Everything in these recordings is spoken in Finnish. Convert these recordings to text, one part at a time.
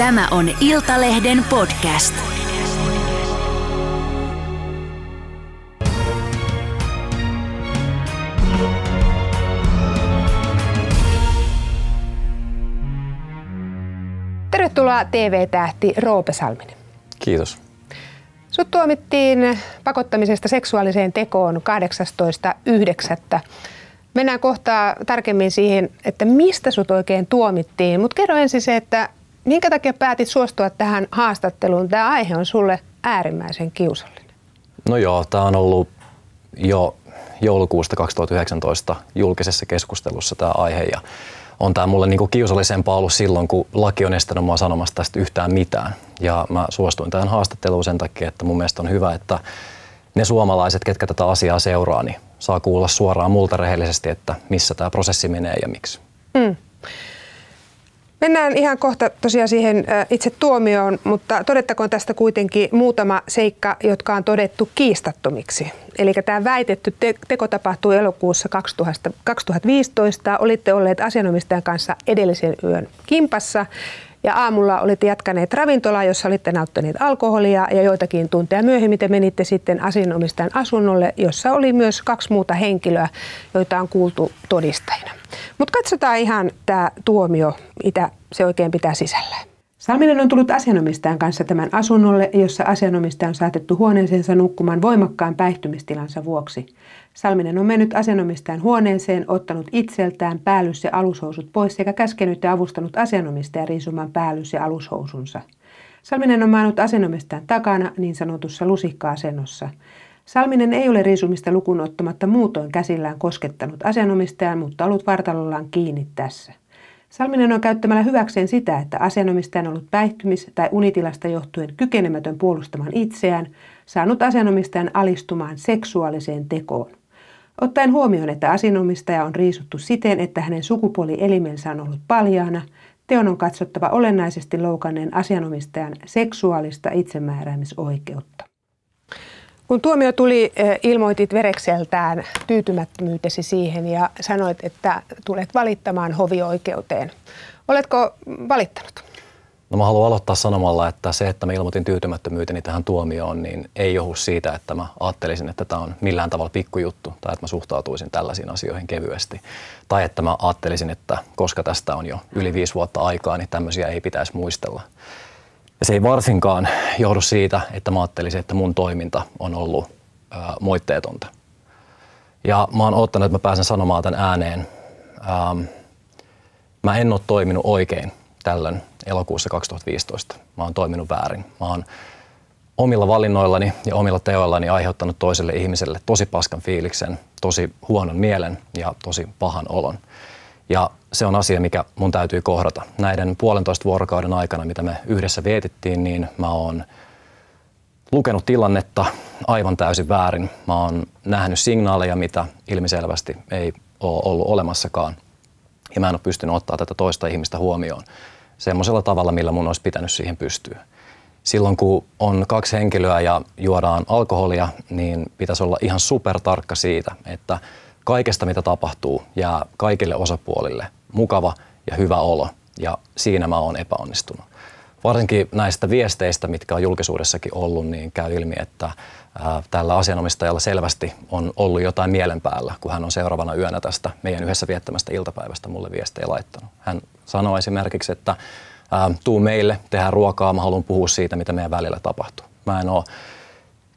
Tämä on Iltalehden podcast. Tervetuloa TV-tähti Roope Salminen. Kiitos. Sut tuomittiin pakottamisesta seksuaaliseen tekoon 18.9. Mennään kohtaa tarkemmin siihen, että mistä sut oikein tuomittiin, mutta kerro ensin se, että minkä takia päätit suostua tähän haastatteluun? Tämä aihe on sulle äärimmäisen kiusallinen. No joo, tämä on ollut jo joulukuusta 2019 julkisessa keskustelussa tämä aihe ja on tämä mulle niinku kiusallisempaa ollut silloin, kun laki on estänyt mua sanomasta tästä yhtään mitään. Ja mä suostuin tähän haastatteluun sen takia, että mun mielestä on hyvä, että ne suomalaiset, ketkä tätä asiaa seuraa, niin saa kuulla suoraan multa rehellisesti, että missä tämä prosessi menee ja miksi. Mm. Mennään ihan kohta tosiaan siihen itse tuomioon, mutta todettakoon tästä kuitenkin muutama seikka, jotka on todettu kiistattomiksi. Eli tämä väitetty te- teko tapahtui elokuussa 2015. Olitte olleet asianomistajan kanssa edellisen yön kimpassa ja aamulla olitte jatkaneet ravintolaa, jossa olitte nauttineet alkoholia ja joitakin tunteja myöhemmin te menitte sitten asianomistajan asunnolle, jossa oli myös kaksi muuta henkilöä, joita on kuultu todistajina. Mutta katsotaan ihan tämä tuomio, mitä se oikein pitää sisällään. Salminen on tullut asianomistajan kanssa tämän asunnolle, jossa asianomistaja on saatettu huoneeseensa nukkumaan voimakkaan päihtymistilansa vuoksi. Salminen on mennyt asianomistajan huoneeseen, ottanut itseltään päällys- ja alushousut pois sekä käskenyt ja avustanut asianomistajan riisumaan päällys- ja alushousunsa. Salminen on maannut asianomistajan takana niin sanotussa lusikka-asennossa. Salminen ei ole riisumista lukuun ottamatta muutoin käsillään koskettanut asianomistajan, mutta ollut vartalollaan kiinni tässä. Salminen on käyttämällä hyväkseen sitä, että asianomistaja on ollut päihtymis- tai unitilasta johtuen kykenemätön puolustamaan itseään, saanut asianomistajan alistumaan seksuaaliseen tekoon. Ottaen huomioon, että asianomistaja on riisuttu siten, että hänen sukupuolielimensä on ollut paljaana, teon on katsottava olennaisesti loukanneen asianomistajan seksuaalista itsemääräämisoikeutta. Kun tuomio tuli, eh, ilmoitit verekseltään tyytymättömyytesi siihen ja sanoit, että tulet valittamaan hovioikeuteen. Oletko valittanut? No mä haluan aloittaa sanomalla, että se, että mä ilmoitin tyytymättömyyteni tähän tuomioon, niin ei johdu siitä, että mä ajattelisin, että tämä on millään tavalla pikkujuttu tai että mä suhtautuisin tällaisiin asioihin kevyesti. Tai että mä ajattelisin, että koska tästä on jo yli viisi vuotta aikaa, niin tämmöisiä ei pitäisi muistella. Ja se ei varsinkaan johdu siitä, että mä ajattelisin, että mun toiminta on ollut ää, moitteetonta. Ja mä oon ottanut, että mä pääsen sanomaan tämän ääneen. Ähm, mä en ole toiminut oikein tällöin elokuussa 2015. Mä oon toiminut väärin. Mä oon omilla valinnoillani ja omilla teoillani aiheuttanut toiselle ihmiselle tosi paskan fiiliksen, tosi huonon mielen ja tosi pahan olon. Ja se on asia, mikä mun täytyy kohdata. Näiden puolentoista vuorokauden aikana, mitä me yhdessä vietettiin, niin mä oon lukenut tilannetta aivan täysin väärin. Mä oon nähnyt signaaleja, mitä ilmiselvästi ei ole ollut olemassakaan. Ja mä en ole pystynyt ottaa tätä toista ihmistä huomioon semmoisella tavalla, millä mun olisi pitänyt siihen pystyä. Silloin kun on kaksi henkilöä ja juodaan alkoholia, niin pitäisi olla ihan supertarkka siitä, että kaikesta mitä tapahtuu jää kaikille osapuolille mukava ja hyvä olo. Ja siinä mä oon epäonnistunut. Varsinkin näistä viesteistä, mitkä on julkisuudessakin ollut, niin käy ilmi, että tällä asianomistajalla selvästi on ollut jotain mielen päällä, kun hän on seuraavana yönä tästä meidän yhdessä viettämästä iltapäivästä mulle viestejä laittanut. Hän sanoi esimerkiksi, että tuu meille, tehdään ruokaa, mä haluan puhua siitä, mitä meidän välillä tapahtuu. Mä en ole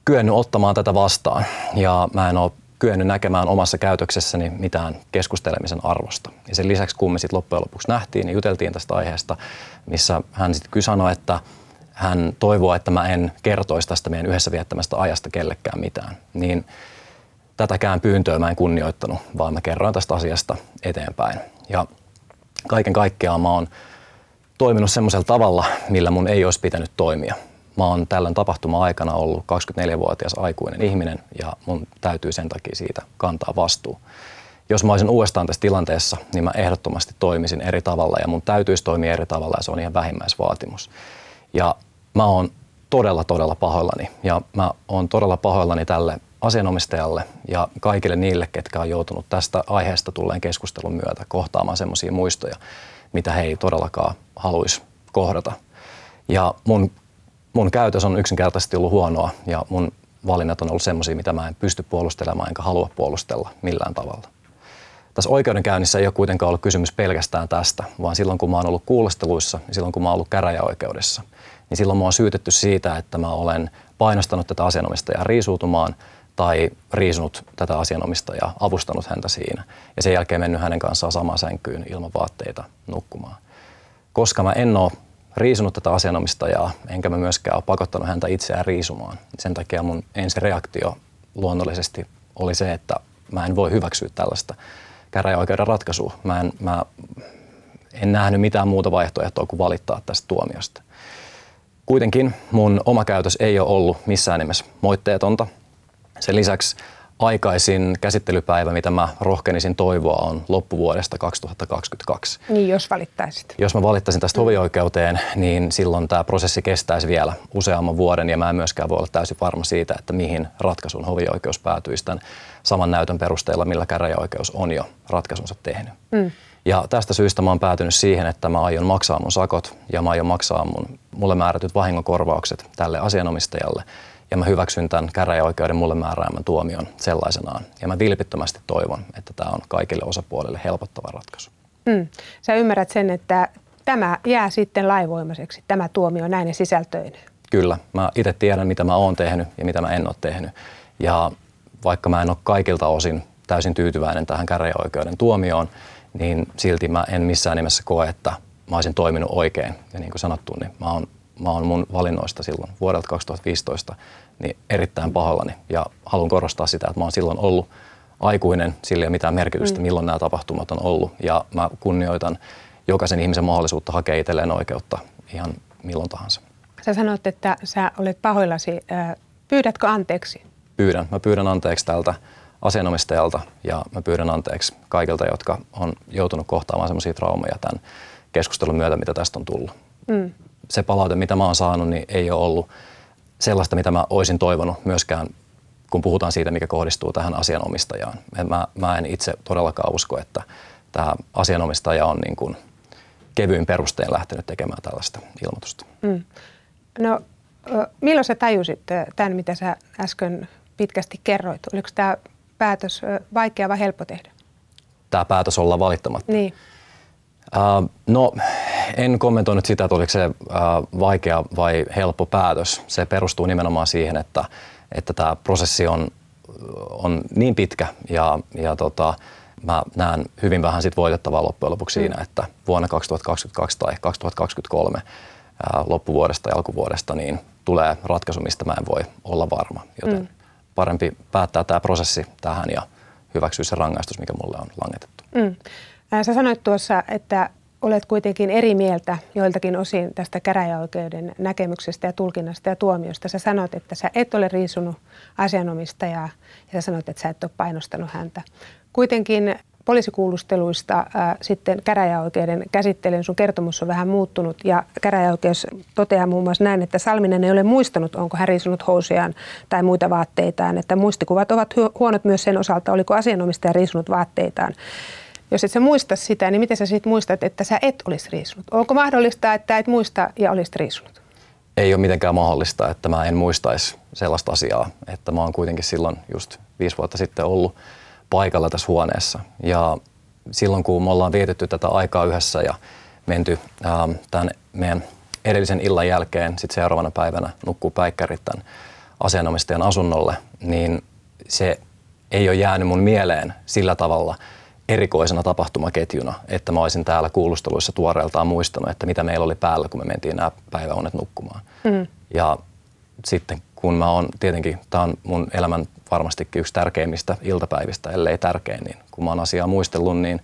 kyennyt ottamaan tätä vastaan ja mä en ole kyennyt näkemään omassa käytöksessäni mitään keskustelemisen arvosta. Ja sen lisäksi, kun me sitten loppujen lopuksi nähtiin, niin juteltiin tästä aiheesta, missä hän sitten kyllä sanoi, että hän toivoo, että mä en kertoisi tästä meidän yhdessä viettämästä ajasta kellekään mitään. Niin tätäkään pyyntöä mä en kunnioittanut, vaan mä kerroin tästä asiasta eteenpäin. Ja kaiken kaikkiaan mä oon toiminut semmoisella tavalla, millä mun ei olisi pitänyt toimia. Mä oon tällöin tapahtuma-aikana ollut 24-vuotias aikuinen ihminen ja mun täytyy sen takia siitä kantaa vastuu. Jos mä olisin uudestaan tässä tilanteessa, niin mä ehdottomasti toimisin eri tavalla ja mun täytyisi toimia eri tavalla ja se on ihan vähimmäisvaatimus. Ja mä oon todella, todella pahoillani ja mä oon todella pahoillani tälle asianomistajalle ja kaikille niille, ketkä on joutunut tästä aiheesta tulleen keskustelun myötä kohtaamaan semmoisia muistoja, mitä he ei todellakaan haluaisi kohdata. Ja mun, mun käytös on yksinkertaisesti ollut huonoa ja mun valinnat on ollut semmoisia, mitä mä en pysty puolustelemaan enkä halua puolustella millään tavalla. Tässä oikeudenkäynnissä ei ole kuitenkaan ollut kysymys pelkästään tästä, vaan silloin kun mä oon ollut kuulosteluissa ja silloin kun mä oon ollut käräjäoikeudessa, niin silloin mä oon syytetty siitä, että mä olen painostanut tätä asianomistajaa riisuutumaan tai riisunut tätä asianomistajaa, avustanut häntä siinä ja sen jälkeen mennyt hänen kanssaan samaan sänkyyn ilman vaatteita nukkumaan. Koska mä en ole riisunut tätä asianomistajaa, enkä mä myöskään ole pakottanut häntä itseään riisumaan. Sen takia mun ensi reaktio luonnollisesti oli se, että mä en voi hyväksyä tällaista käräjäoikeuden ratkaisua. Mä en, mä en nähnyt mitään muuta vaihtoehtoa kuin valittaa tästä tuomiosta. Kuitenkin mun oma käytös ei ole ollut missään nimessä moitteetonta. Sen lisäksi aikaisin käsittelypäivä, mitä mä rohkenisin toivoa, on loppuvuodesta 2022. Niin, jos valittaisit. Jos mä valittaisin tästä hovioikeuteen, niin silloin tämä prosessi kestäisi vielä useamman vuoden ja mä en myöskään voi olla täysin varma siitä, että mihin ratkaisun hovioikeus päätyisi tämän saman näytön perusteella, millä käräjäoikeus on jo ratkaisunsa tehnyt. Mm. Ja tästä syystä mä oon päätynyt siihen, että mä aion maksaa mun sakot ja mä aion maksaa mun, mulle määrätyt vahingonkorvaukset tälle asianomistajalle – ja mä hyväksyn tämän käräjäoikeuden mulle määräämän tuomion sellaisenaan. Ja mä vilpittömästi toivon, että tämä on kaikille osapuolille helpottava ratkaisu. Mm. Sä ymmärrät sen, että tämä jää sitten laivoimaiseksi, tämä tuomio näin sisältöinen. Kyllä. Mä itse tiedän, mitä mä oon tehnyt ja mitä mä en ole tehnyt. Ja vaikka mä en ole kaikilta osin täysin tyytyväinen tähän käräjäoikeuden tuomioon, niin silti mä en missään nimessä koe, että mä olisin toiminut oikein. Ja niin kuin sanottu, niin mä oon, mä oon mun valinnoista silloin vuodelta 2015 niin erittäin pahallani. Ja haluan korostaa sitä, että mä oon silloin ollut aikuinen, sillä ei ole mitään merkitystä, mm. milloin nämä tapahtumat on ollut. Ja mä kunnioitan jokaisen ihmisen mahdollisuutta hakea itselleen oikeutta ihan milloin tahansa. Sä sanoit, että sä olet pahoillasi. Pyydätkö anteeksi? Pyydän. Mä pyydän anteeksi tältä asianomistajalta ja mä pyydän anteeksi kaikilta, jotka on joutunut kohtaamaan sellaisia traumaja tämän keskustelun myötä, mitä tästä on tullut. Mm. Se palaute, mitä mä oon saanut, niin ei ole ollut sellaista, mitä mä olisin toivonut myöskään, kun puhutaan siitä, mikä kohdistuu tähän asianomistajaan. Mä, mä en itse todellakaan usko, että tämä asianomistaja on niin kuin kevyin perustein lähtenyt tekemään tällaista ilmoitusta. Mm. No, milloin sä tajusit tämän, mitä sä äsken pitkästi kerroit? Oliko tämä päätös vaikea vai helppo tehdä? Tämä päätös olla valittamatta? Niin. Uh, no, en kommentoinut sitä, että oliko se uh, vaikea vai helppo päätös. Se perustuu nimenomaan siihen, että, että tämä prosessi on, on niin pitkä ja, ja tota, mä näen hyvin vähän sit voitettavaa loppujen lopuksi mm. siinä, että vuonna 2022 tai 2023 uh, loppuvuodesta ja alkuvuodesta niin tulee ratkaisu, mistä mä en voi olla varma. Joten mm. parempi päättää tämä prosessi tähän ja hyväksyä se rangaistus, mikä mulle on langetettu. Mm. Sä sanoit tuossa, että olet kuitenkin eri mieltä joiltakin osin tästä käräjäoikeuden näkemyksestä ja tulkinnasta ja tuomiosta. Sä sanoit, että sä et ole riisunut asianomistajaa ja sä sanoit, että sä et ole painostanut häntä. Kuitenkin poliisikuulusteluista ää, sitten käräjäoikeuden käsittelyyn sun kertomus on vähän muuttunut ja käräjäoikeus toteaa muun muassa näin, että Salminen ei ole muistanut, onko hän riisunut housiaan tai muita vaatteitaan, että muistikuvat ovat huonot myös sen osalta, oliko asianomistaja riisunut vaatteitaan. Jos et sä muista sitä, niin miten sä sitten muistat, että sä et olisi riisunut? Onko mahdollista, että et muista ja olisit riisunut? Ei ole mitenkään mahdollista, että mä en muistaisi sellaista asiaa. Että mä oon kuitenkin silloin just viisi vuotta sitten ollut paikalla tässä huoneessa. Ja silloin kun me ollaan vietetty tätä aikaa yhdessä ja menty ähm, tämän meidän edellisen illan jälkeen sitten seuraavana päivänä nukkuu päikkärit tämän asianomistajan asunnolle, niin se ei ole jäänyt mun mieleen sillä tavalla – erikoisena tapahtumaketjuna, että mä olisin täällä kuulusteluissa tuoreeltaan muistanut, että mitä meillä oli päällä, kun me mentiin nämä päiväunet nukkumaan. Mm. Ja sitten kun mä oon, tietenkin tämä on mun elämän varmastikin yksi tärkeimmistä iltapäivistä, ellei tärkein, niin kun mä oon asiaa muistellut, niin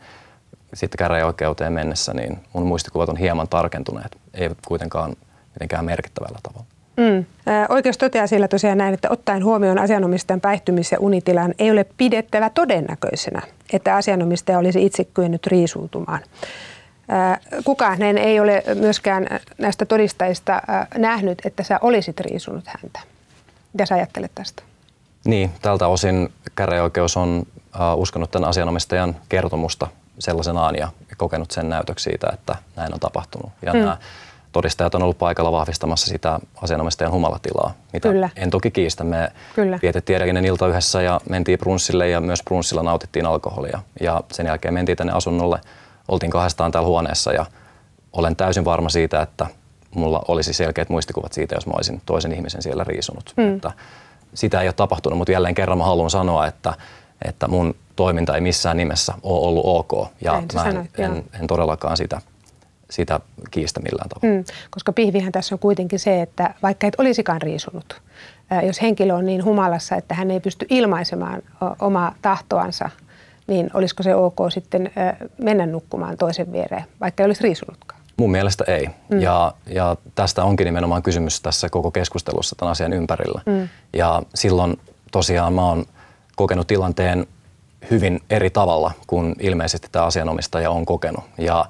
sitten käräjäoikeuteen mennessä, niin mun muistikuvat on hieman tarkentuneet, ei kuitenkaan mitenkään merkittävällä tavalla. Mm. Oikeus toteaa sillä tosiaan näin, että ottaen huomioon asianomistajan päihtymis- ja unitilan ei ole pidettävä todennäköisenä, että asianomistaja olisi itse kyennyt riisuutumaan. Kukaan ei ole myöskään näistä todistajista nähnyt, että sä olisit riisunut häntä. Mitä sä ajattelet tästä? Niin, tältä osin käräjäoikeus on uskonut tämän asianomistajan kertomusta sellaisenaan ja kokenut sen näytöksi siitä, että näin on tapahtunut. Ja mm. nämä todistajat on ollut paikalla vahvistamassa sitä asianomistajan humalatilaa, mitä Kyllä. en toki kiistä. Me Kyllä. vietettiin edellinen ilta yhdessä ja mentiin brunssille ja myös brunssilla nautittiin alkoholia. Ja sen jälkeen mentiin tänne asunnolle, oltiin kahdestaan täällä huoneessa ja olen täysin varma siitä, että mulla olisi selkeät muistikuvat siitä, jos mä olisin toisen ihmisen siellä riisunut. Mm. Että sitä ei ole tapahtunut, mutta jälleen kerran mä haluan sanoa, että, että mun toiminta ei missään nimessä ole ollut ok. Ja Näin sä mä en, sanoit, joo. en, en todellakaan sitä, sitä kiistä millään tavalla. Mm, koska pihvihän tässä on kuitenkin se, että vaikka et olisikaan riisunut, jos henkilö on niin humalassa, että hän ei pysty ilmaisemaan omaa tahtoansa, niin olisiko se ok sitten mennä nukkumaan toisen viereen, vaikka ei olisi riisunutkaan? Mun mielestä ei. Mm. Ja, ja tästä onkin nimenomaan kysymys tässä koko keskustelussa tämän asian ympärillä. Mm. Ja silloin tosiaan mä oon kokenut tilanteen hyvin eri tavalla kuin ilmeisesti tämä asianomistaja on kokenut. Ja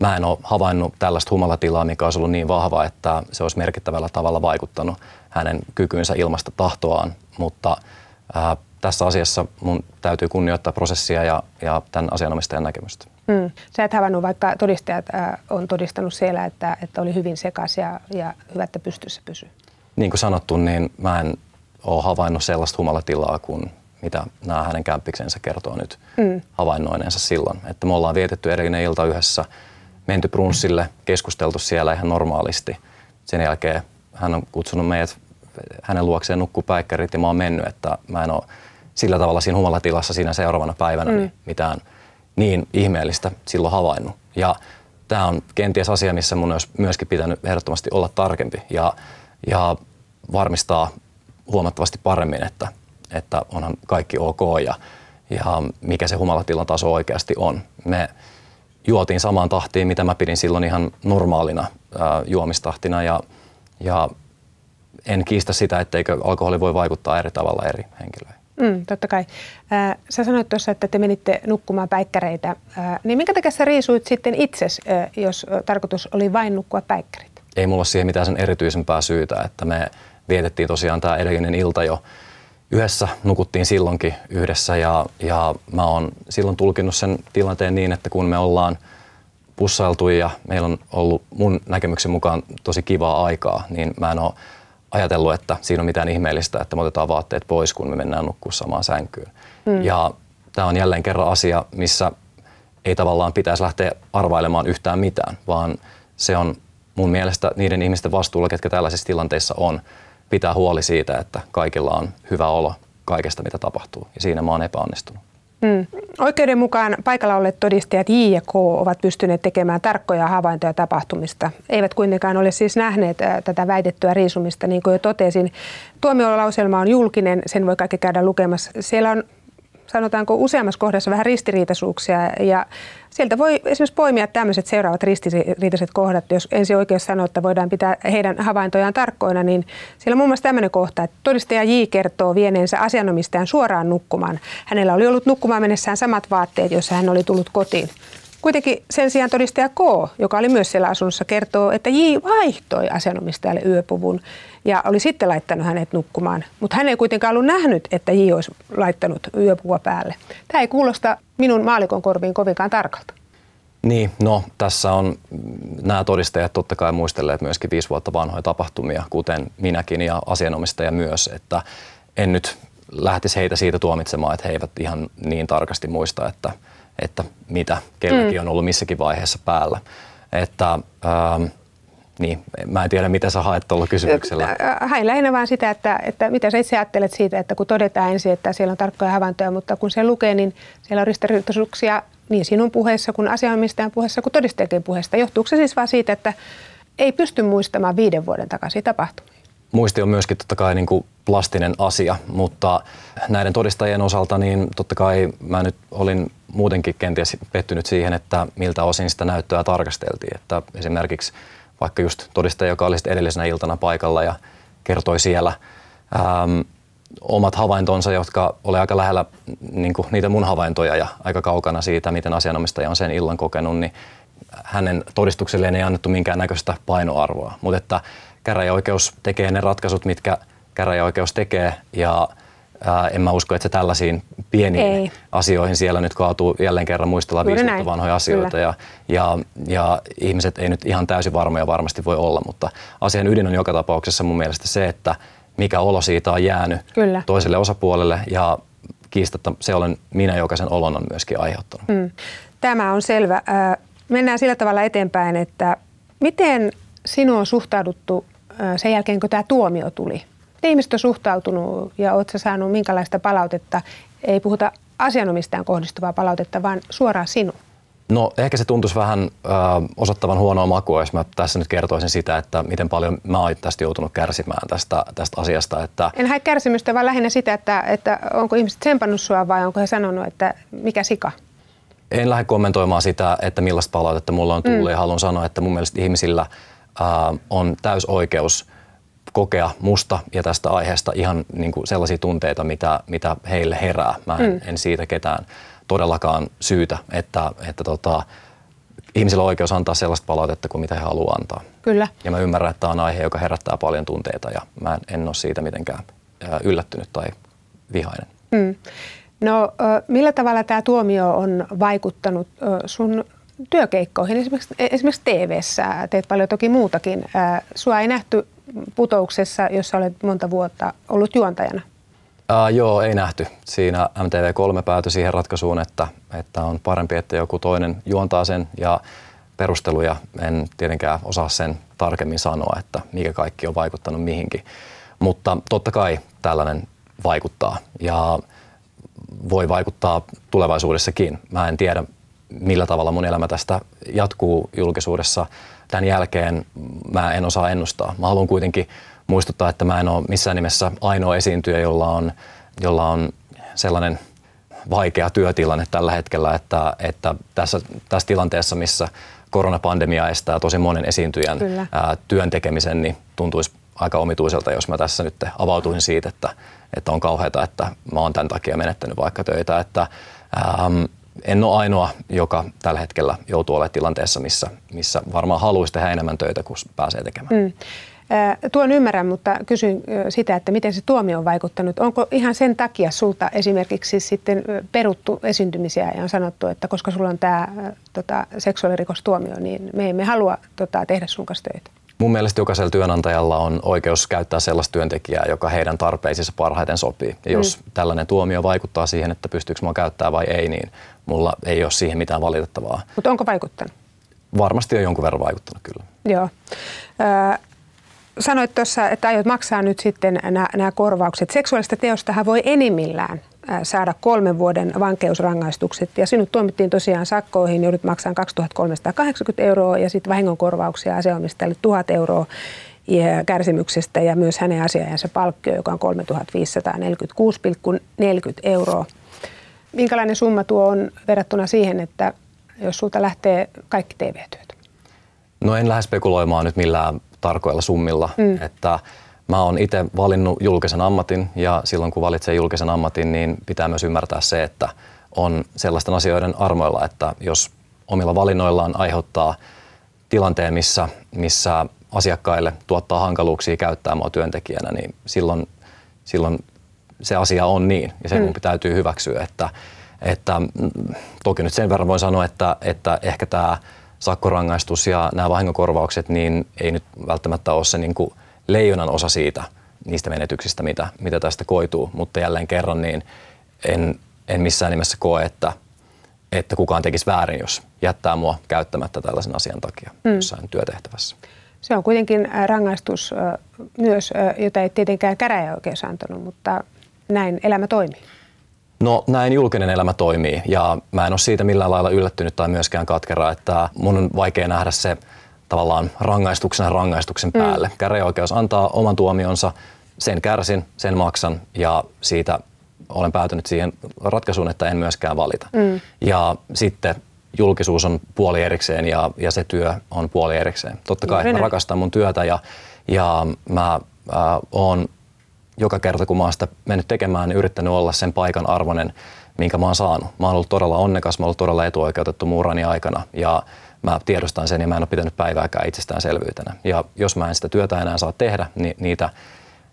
mä en ole havainnut tällaista humalatilaa, mikä olisi ollut niin vahva, että se olisi merkittävällä tavalla vaikuttanut hänen kykyynsä ilmasta tahtoaan. Mutta ää, tässä asiassa mun täytyy kunnioittaa prosessia ja, ja tämän asianomistajan näkemystä. Mm. Sä et havainnut, vaikka todistajat ää, on todistanut siellä, että, että oli hyvin sekas ja, ja hyvä, että pystyssä pysyi. niin kuin sanottu, niin mä en ole havainnut sellaista humalatilaa kuin mitä nämä hänen kämppiksensä kertoo nyt mm. havainnoineensa silloin. Että me ollaan vietetty edellinen ilta yhdessä, menty brunssille, keskusteltu siellä ihan normaalisti. Sen jälkeen hän on kutsunut meidät hänen luokseen nukkuu päikkärit ja mä oon mennyt, että mä en ole sillä tavalla siinä humalatilassa siinä seuraavana päivänä mm. niin mitään niin ihmeellistä silloin havainnut. Ja tämä on kenties asia, missä mun olisi myöskin pitänyt ehdottomasti olla tarkempi ja, ja varmistaa huomattavasti paremmin, että, että onhan kaikki ok ja, ja mikä se humalatilan taso oikeasti on. Me juotiin samaan tahtiin, mitä mä pidin silloin ihan normaalina ää, juomistahtina ja, ja en kiistä sitä, etteikö alkoholi voi vaikuttaa eri tavalla eri henkilöihin. Mm, totta kai. Ää, sä sanoit tuossa, että te menitte nukkumaan päikkäreitä. Ää, niin minkä takia sä riisuit sitten itses, ää, jos tarkoitus oli vain nukkua päikkärit? Ei mulla ole siihen mitään sen erityisempää syytä, että me vietettiin tosiaan tämä edellinen ilta jo yhdessä, nukuttiin silloinkin yhdessä ja, ja mä oon silloin tulkinnut sen tilanteen niin, että kun me ollaan pussailtu ja meillä on ollut mun näkemyksen mukaan tosi kivaa aikaa, niin mä en ole ajatellut, että siinä on mitään ihmeellistä, että me otetaan vaatteet pois, kun me mennään nukkua samaan sänkyyn. Mm. Ja tämä on jälleen kerran asia, missä ei tavallaan pitäisi lähteä arvailemaan yhtään mitään, vaan se on mun mielestä niiden ihmisten vastuulla, ketkä tällaisissa tilanteissa on, pitää huoli siitä, että kaikilla on hyvä olo kaikesta, mitä tapahtuu. Ja siinä mä oon epäonnistunut. Mm. Oikeuden mukaan paikalla olleet todistajat J ja K ovat pystyneet tekemään tarkkoja havaintoja tapahtumista. Eivät kuitenkaan ole siis nähneet tätä väitettyä riisumista, niin kuin jo totesin. Tuomiolauselma on julkinen, sen voi kaikki käydä lukemassa. Siellä on sanotaanko useammassa kohdassa vähän ristiriitaisuuksia ja sieltä voi esimerkiksi poimia tämmöiset seuraavat ristiriitaiset kohdat. Jos ensi oikeus sanoo, että voidaan pitää heidän havaintojaan tarkkoina, niin siellä on muun muassa tämmöinen kohta, että todistaja J kertoo vieneensä asianomistajan suoraan nukkumaan. Hänellä oli ollut nukkumaan mennessään samat vaatteet, joissa hän oli tullut kotiin. Kuitenkin sen sijaan todistaja K, joka oli myös siellä asunnossa, kertoo, että J vaihtoi asianomistajalle yöpuvun ja oli sitten laittanut hänet nukkumaan. Mutta hän ei kuitenkaan ollut nähnyt, että J olisi laittanut yöpuvua päälle. Tämä ei kuulosta minun maalikon korviin kovinkaan tarkalta. Niin, no tässä on nämä todistajat totta kai muistelleet myöskin viisi vuotta vanhoja tapahtumia, kuten minäkin ja asianomistaja myös, että en nyt lähtisi heitä siitä tuomitsemaan, että he eivät ihan niin tarkasti muista, että, että mitä kellekin on ollut missäkin vaiheessa päällä. Että, ähm, niin, mä en tiedä, mitä sä haet tuolla kysymyksellä. Hain lähinnä vaan sitä, että, että mitä sä itse ajattelet siitä, että kun todetaan ensin, että siellä on tarkkoja havaintoja, mutta kun se lukee, niin siellä on ristiriitaisuuksia niin sinun puheessa kuin asianomistajan puheessa kuin todistajakin puheesta. Johtuuko se siis vaan siitä, että ei pysty muistamaan viiden vuoden takaisin tapahtumia? Muisti on myöskin totta kai niin kuin plastinen asia, mutta näiden todistajien osalta niin totta kai mä nyt olin muutenkin kenties pettynyt siihen, että miltä osin sitä näyttöä tarkasteltiin. Että esimerkiksi vaikka just todistaja, joka oli edellisenä iltana paikalla ja kertoi siellä äm, omat havaintonsa, jotka oli aika lähellä niin kuin niitä mun havaintoja ja aika kaukana siitä, miten asianomistaja on sen illan kokenut, niin hänen todistukselleen ei annettu minkään näköistä painoarvoa. Mutta että käräjäoikeus tekee ne ratkaisut, mitkä käräjäoikeus tekee ja ää, en mä usko, että se tällaisiin pieniin Ei. asioihin siellä nyt kaatuu jälleen kerran muistella viisi vuotta vanhoja asioita ja, ja, ja ihmiset ei nyt ihan täysin varmoja varmasti voi olla, mutta asian ydin on joka tapauksessa mun mielestä se, että mikä olo siitä on jäänyt Kyllä. toiselle osapuolelle ja kiistatta se olen minä, joka sen olon on myöskin aiheuttanut. Mm. Tämä on selvä. Ö, Mennään sillä tavalla eteenpäin, että miten sinuun on suhtauduttu sen jälkeen, kun tämä tuomio tuli? Miten ihmiset on suhtautunut ja oletko saanut minkälaista palautetta? Ei puhuta asianomistajan kohdistuvaa palautetta, vaan suoraan sinun. No ehkä se tuntuisi vähän ö, osoittavan huonoa makua, jos mä tässä nyt kertoisin sitä, että miten paljon mä oon tästä joutunut kärsimään tästä, tästä asiasta. Että En hae kärsimystä, vaan lähinnä sitä, että, että onko ihmiset tsempannut sua vai onko he sanonut, että mikä sika? en lähde kommentoimaan sitä, että millaista palautetta mulla on tullut mm. ja haluan sanoa, että mun mielestä ihmisillä on täys oikeus kokea musta ja tästä aiheesta ihan niin kuin sellaisia tunteita, mitä, mitä heille herää. Mä en, mm. en siitä ketään todellakaan syytä, että, että tota, ihmisillä on oikeus antaa sellaista palautetta kuin mitä he haluaa antaa. Kyllä. Ja mä ymmärrän, että tämä on aihe, joka herättää paljon tunteita ja mä en, en ole siitä mitenkään yllättynyt tai vihainen. Mm. No millä tavalla tämä tuomio on vaikuttanut sun työkeikkoihin? Esimerkiksi, esimerkiksi TV-ssä teet paljon toki muutakin. Sua ei nähty putouksessa, jossa olet monta vuotta ollut juontajana. Uh, joo, ei nähty. Siinä MTV3 päätyi siihen ratkaisuun, että, että on parempi, että joku toinen juontaa sen ja perusteluja en tietenkään osaa sen tarkemmin sanoa, että mikä kaikki on vaikuttanut mihinkin. Mutta totta kai tällainen vaikuttaa ja voi vaikuttaa tulevaisuudessakin. Mä en tiedä, millä tavalla mun elämä tästä jatkuu julkisuudessa. Tämän jälkeen mä en osaa ennustaa. Mä haluan kuitenkin muistuttaa, että mä en ole missään nimessä ainoa esiintyjä, jolla on, jolla on sellainen vaikea työtilanne tällä hetkellä, että, että tässä, tässä tilanteessa, missä koronapandemia estää tosi monen esiintyjän Kyllä. ää, työn tekemisen, niin tuntuisi aika omituiselta, jos mä tässä nyt avautuisin siitä, että, että on kauheata, että mä oon tämän takia menettänyt vaikka töitä. Että, ähm, en ole ainoa, joka tällä hetkellä joutuu olemaan tilanteessa, missä, missä varmaan haluaisi tehdä enemmän töitä kuin pääsee tekemään. Mm. Tuon ymmärrän, mutta kysyn sitä, että miten se tuomio on vaikuttanut. Onko ihan sen takia sulta esimerkiksi sitten peruttu esiintymisiä ja on sanottu, että koska sulla on tämä tota, seksuaalirikostuomio, niin me emme halua tota, tehdä sun kanssa töitä? Mun mielestä jokaisella työnantajalla on oikeus käyttää sellaista työntekijää, joka heidän tarpeisiinsa parhaiten sopii. Ja jos mm. tällainen tuomio vaikuttaa siihen, että pystyykö mua käyttää vai ei, niin mulla ei ole siihen mitään valitettavaa. Mutta onko vaikuttanut? Varmasti on jonkun verran vaikuttanut kyllä. Joo. Sanoit tuossa, että aiot maksaa nyt sitten nämä korvaukset. Seksuaalista teostahan voi enimmillään saada kolmen vuoden vankeusrangaistukset ja sinut tuomittiin tosiaan sakkoihin, joudut maksamaan 2380 euroa ja sitten vahingonkorvauksia asianomistajalle 1000 euroa kärsimyksestä ja myös hänen asiajansa palkkio, joka on 3546,40 euroa. Minkälainen summa tuo on verrattuna siihen, että jos sulta lähtee kaikki TV-työt? No en lähde spekuloimaan nyt millään tarkoilla summilla, mm. että mä oon itse valinnut julkisen ammatin ja silloin kun valitsee julkisen ammatin, niin pitää myös ymmärtää se, että on sellaisten asioiden armoilla, että jos omilla valinnoillaan aiheuttaa tilanteen, missä, missä asiakkaille tuottaa hankaluuksia käyttää mua työntekijänä, niin silloin, silloin se asia on niin ja se mm. mun täytyy hyväksyä, että, että mm, toki nyt sen verran voin sanoa, että, että ehkä tämä sakkorangaistus ja nämä vahingonkorvaukset, niin ei nyt välttämättä ole se niin kuin leijonan osa siitä, niistä menetyksistä, mitä, mitä tästä koituu. Mutta jälleen kerran, niin en, en missään nimessä koe, että, että kukaan tekisi väärin, jos jättää mua käyttämättä tällaisen asian takia mm. jossain työtehtävässä. Se on kuitenkin rangaistus myös, jota ei tietenkään käräjäoikeus antanut, mutta näin elämä toimii. No näin julkinen elämä toimii ja mä en ole siitä millään lailla yllättynyt tai myöskään katkera, että mun on vaikea nähdä se tavallaan rangaistuksena rangaistuksen päälle. Mm. Käräjäoikeus antaa oman tuomionsa, sen kärsin, sen maksan ja siitä olen päätynyt siihen ratkaisuun, että en myöskään valita. Mm. Ja sitten julkisuus on puoli erikseen ja, ja se työ on puoli erikseen. Totta kai Juuri mä rakastan mun työtä ja, ja mä äh, oon joka kerta, kun mä oon sitä mennyt tekemään, niin yrittänyt olla sen paikan arvoinen, minkä mä oon saanut. Mä oon ollut todella onnekas, mä oon ollut todella etuoikeutettu muurani aikana ja mä tiedostan sen ja mä en ole pitänyt päivääkään itsestäänselvyytenä. Ja jos mä en sitä työtä enää saa tehdä, niin niitä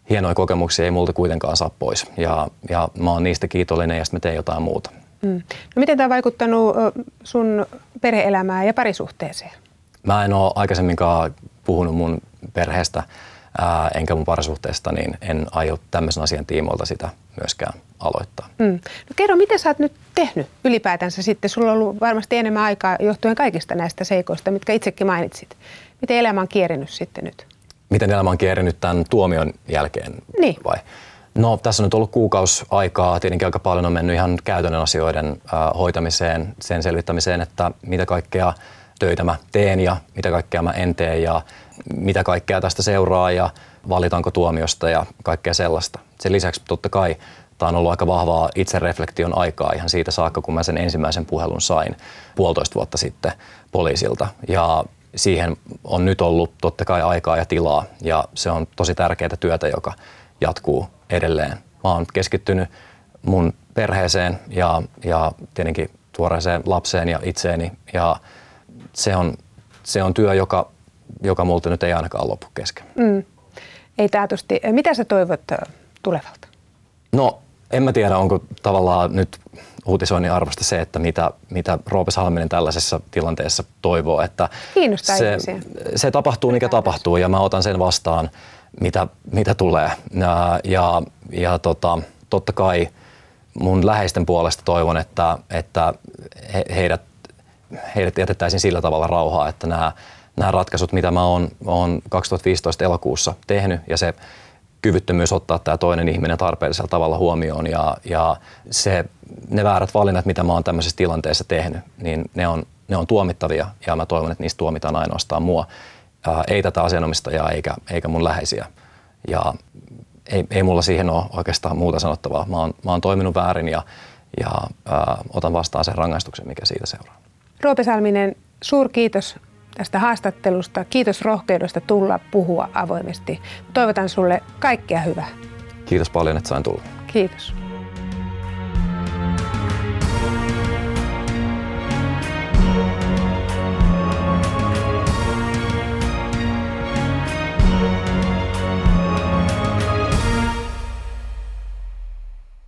hienoja kokemuksia ei multa kuitenkaan saa pois. Ja, ja mä oon niistä kiitollinen ja sitten mä teen jotain muuta. Mm. No miten tämä on vaikuttanut sun perheelämään ja parisuhteeseen? Mä en ole aikaisemminkaan puhunut mun perheestä ää, enkä mun parisuhteesta, niin en aio tämmöisen asian tiimoilta sitä myöskään aloittaa. Mm. No kerro, miten sä oot nyt tehnyt ylipäätänsä sitten? Sulla on ollut varmasti enemmän aikaa johtuen kaikista näistä seikoista, mitkä itsekin mainitsit. Miten elämä on kierinyt sitten nyt? Miten elämä on kierinyt tämän tuomion jälkeen niin. vai? No tässä on nyt ollut kuukausi aikaa. Tietenkin aika paljon on mennyt ihan käytännön asioiden äh, hoitamiseen, sen selvittämiseen, että mitä kaikkea töitä mä teen ja mitä kaikkea mä en tee ja mitä kaikkea tästä seuraa ja valitaanko tuomiosta ja kaikkea sellaista. Sen lisäksi totta kai tämä on ollut aika vahvaa itsereflektion aikaa ihan siitä saakka, kun mä sen ensimmäisen puhelun sain puolitoista vuotta sitten poliisilta. Ja siihen on nyt ollut totta kai aikaa ja tilaa ja se on tosi tärkeää työtä, joka jatkuu edelleen. Mä oon keskittynyt mun perheeseen ja, ja tietenkin tuoreeseen lapseen ja itseeni ja se on, se on työ, joka, joka multa nyt ei ainakaan lopu kesken. Mm. Ei taatusti. Mitä sä toivot tulevalta? No, en mä tiedä, onko tavallaan nyt uutisoinnin arvosta se, että mitä, mitä Roope Salminen tällaisessa tilanteessa toivoo. Että Kiinnostaa se, se tapahtuu, mikä tapahtuu, ja mä otan sen vastaan, mitä, mitä tulee. Ja, ja, ja tota, totta kai mun läheisten puolesta toivon, että, että he, heidät heidät jätettäisiin sillä tavalla rauhaa, että nämä, nämä ratkaisut, mitä mä oon, oon 2015 elokuussa tehnyt ja se kyvyttömyys ottaa tämä toinen ihminen tarpeellisella tavalla huomioon ja, ja se, ne väärät valinnat, mitä mä oon tämmöisessä tilanteessa tehnyt, niin ne on, ne on tuomittavia ja mä toivon, että niistä tuomitaan ainoastaan mua, ää, ei tätä asianomistajaa eikä, eikä mun läheisiä. Ja ei, ei mulla siihen ole oikeastaan muuta sanottavaa. Mä oon, mä oon toiminut väärin ja, ja ää, otan vastaan sen rangaistuksen, mikä siitä seuraa. Roope Salminen, suurkiitos tästä haastattelusta. Kiitos rohkeudesta tulla puhua avoimesti. Toivotan sulle kaikkea hyvää. Kiitos paljon, että sain tulla. Kiitos.